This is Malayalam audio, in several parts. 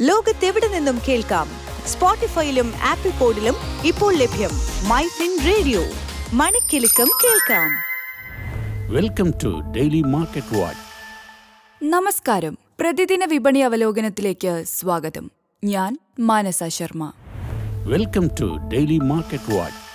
ലോകത്തെവിടെ നിന്നും കേൾക്കാം? സ്പോട്ടിഫൈയിലും ആപ്പിൾ പോഡിലും ഇപ്പോൾ ലഭ്യം മൈ ഫിൻ റേഡിയോ. മണിക്കെലക്കം കേൾക്കാം. Welcome to daily market watch. നമസ്കാരം. പ്രതിദിന വിപണി അവലോകനത്തിലേക്ക് സ്വാഗതം. ഞാൻ Manasa Sharma. Welcome to daily market watch.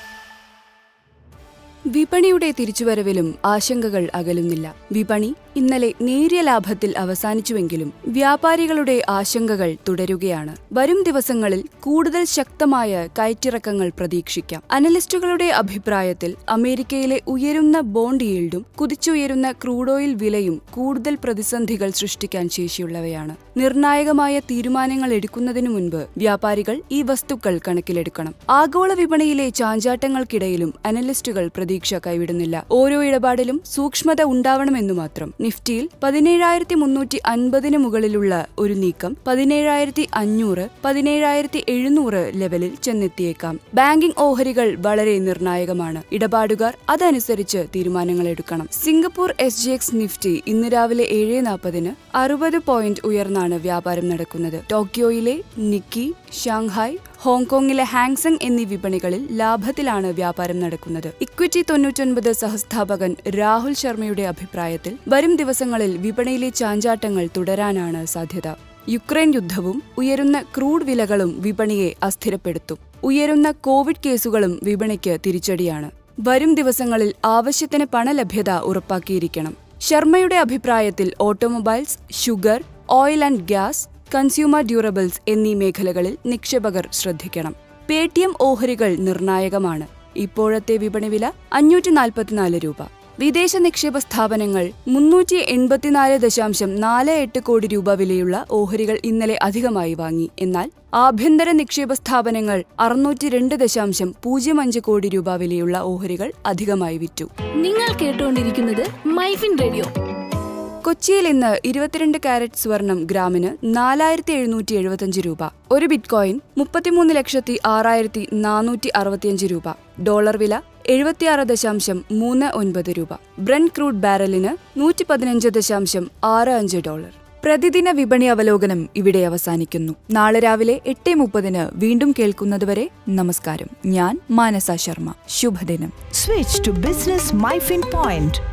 വിപണിയുടെ തിരിച്ചുവരവിലും ആശങ്കകൾ അകലുന്നില്ല. വിപണി ഇന്നലെ നേരിയ ലാഭത്തിൽ അവസാനിച്ചുവെങ്കിലും വ്യാപാരികളുടെ ആശങ്കകൾ തുടരുകയാണ്. വരും ദിവസങ്ങളിൽ കൂടുതൽ ശക്തമായ കയറ്റിറക്കങ്ങൾ പ്രതീക്ഷിക്കാം. അനലിസ്റ്റുകളുടെ അഭിപ്രായത്തിൽ അമേരിക്കയിലെ ഉയരുന്ന ബോണ്ട് ഈൽഡും കുതിച്ചുയരുന്ന ക്രൂഡ് ഓയിൽ വിലയും കൂടുതൽ പ്രതിസന്ധികൾ സൃഷ്ടിക്കാൻ ശേഷിയുള്ളവയാണ്. നിർണായകമായ തീരുമാനങ്ങൾ എടുക്കുന്നതിനു മുൻപ് വ്യാപാരികൾ ഈ വസ്തുക്കൾ കണക്കിലെടുക്കണം. ആഗോള വിപണിയിലെ ചാഞ്ചാട്ടങ്ങൾക്കിടയിലും അനലിസ്റ്റുകൾ പ്രതീക്ഷ കൈവിടുന്നില്ല. ഓരോ ഇടപാടിലും സൂക്ഷ്മത ഉണ്ടാവണമെന്നു മാത്രം നിഫ്റ്റിയിൽ പതിനേഴായിരത്തി മുന്നൂറ്റി അൻപതിന് മുകളിലുള്ള ഒരു നീക്കം പതിനേഴായിരത്തി അഞ്ഞൂറ് പതിനേഴായിരത്തി എഴുന്നൂറ് ലെവലിൽ ചെന്നെത്തിയേക്കാം. ബാങ്കിംഗ് ഓഹരികൾ വളരെ നിർണായകമാണ്. ഇടപാടുകാർ അതനുസരിച്ച് തീരുമാനങ്ങൾ എടുക്കണം. Singapore S G X Nifty ഇന്ന് രാവിലെ ഏഴ് നാൽപ്പതിന് അറുപത് പോയിന്റ് ഉയർന്നാണ് വ്യാപാരം നടക്കുന്നത്. ടോക്കിയോയിലെ നിക്കി ഷാങ്ഹായ് ഹോങ്കോങ്ങിലെ ഹാങ്സങ് എന്നീ വിപണികളിൽ ലാഭത്തിലാണ് വ്യാപാരം നടക്കുന്നത്. ഇക്വിറ്റി തൊണ്ണൂറ്റൊൻപത് സഹസ്ഥാപകൻ രാഹുൽ ശർമ്മയുടെ അഭിപ്രായത്തിൽ വരും ദിവസങ്ങളിൽ വിപണിയിലെ ചാഞ്ചാട്ടങ്ങൾ തുടരാനാണ് സാധ്യത. യുക്രൈൻ യുദ്ധവും ഉയരുന്ന ക്രൂഡ് വിലകളും വിപണിയെ അസ്ഥിരപ്പെടുത്തും. ഉയരുന്ന കോവിഡ് കേസുകളും വിപണിക്ക് തിരിച്ചടിയാണ്. വരും ദിവസങ്ങളിൽ ആവശ്യത്തിന് പണലഭ്യത ഉറപ്പാക്കിയിരിക്കണം. ശർമ്മയുടെ അഭിപ്രായത്തിൽ automobiles sugar oil and gas consumer durables എന്നീ മേഖലകളിൽ നിക്ഷേപകർ ശ്രദ്ധിക്കണം. പേ ടി എം ഓഹരികൾ നിർണായകമാണ്. ഇപ്പോഴത്തെ വിപണി വില അഞ്ഞൂറ്റി നാൽപ്പത്തിനാല് രൂപ. വിദേശ നിക്ഷേപ സ്ഥാപനങ്ങൾ മുന്നൂറ്റി എൺപത്തിനാല് ദശാംശം നാല് എട്ട് കോടി രൂപ വിലയുള്ള ഓഹരികൾ ഇന്നലെ അധികമായി വാങ്ങി. എന്നാൽ ആഭ്യന്തര നിക്ഷേപ സ്ഥാപനങ്ങൾ അറുന്നൂറ്റി രണ്ട് ദശാംശം പൂജ്യം അഞ്ച് കോടി രൂപ വിലയുള്ള ഓഹരികൾ അധികമായി വിറ്റു. നിങ്ങൾ കേട്ടുകൊണ്ടിരിക്കുന്നത് മൈഫിൻ റേഡിയോ. കൊച്ചിയിൽ ഇന്ന് ഇരുപത്തിരണ്ട് കാരറ്റ് സ്വർണം ഗ്രാമിന് നാലായിരത്തി എഴുന്നൂറ്റി എഴുപത്തിയഞ്ച് രൂപ. ഒരു ബിറ്റ് കോയിൻ മുപ്പത്തിമൂന്ന് ലക്ഷത്തി ആറായിരത്തി നാനൂറ്റി അറുപത്തിയഞ്ച് രൂപ. ഡോളർ വില എഴുപത്തിയാറ് ദശാംശം മൂന്ന് ഒൻപത് രൂപ. ബ്രൻ ക്രൂഡ് ബാരലിന് നൂറ്റി പതിനഞ്ച് ദശാംശം ആറ് അഞ്ച് ഡോളർ. പ്രതിദിന വിപണി അവലോകനം ഇവിടെ അവസാനിക്കുന്നു. നാളെ രാവിലെ എട്ട് മുപ്പതിന് വീണ്ടും കേൾക്കുന്നതുവരെ നമസ്കാരം. ഞാൻ മാനസ ശർമ്മ. ശുഭദിനം. Switch to business MyFin Point.